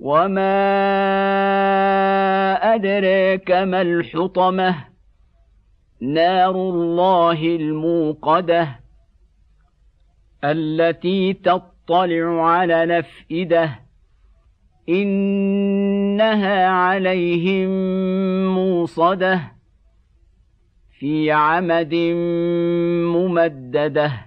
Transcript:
وما ادريك ما الحطمه نار الله الموقده التي تطلع على الافئده انها عليهم موصده في عمد ممدده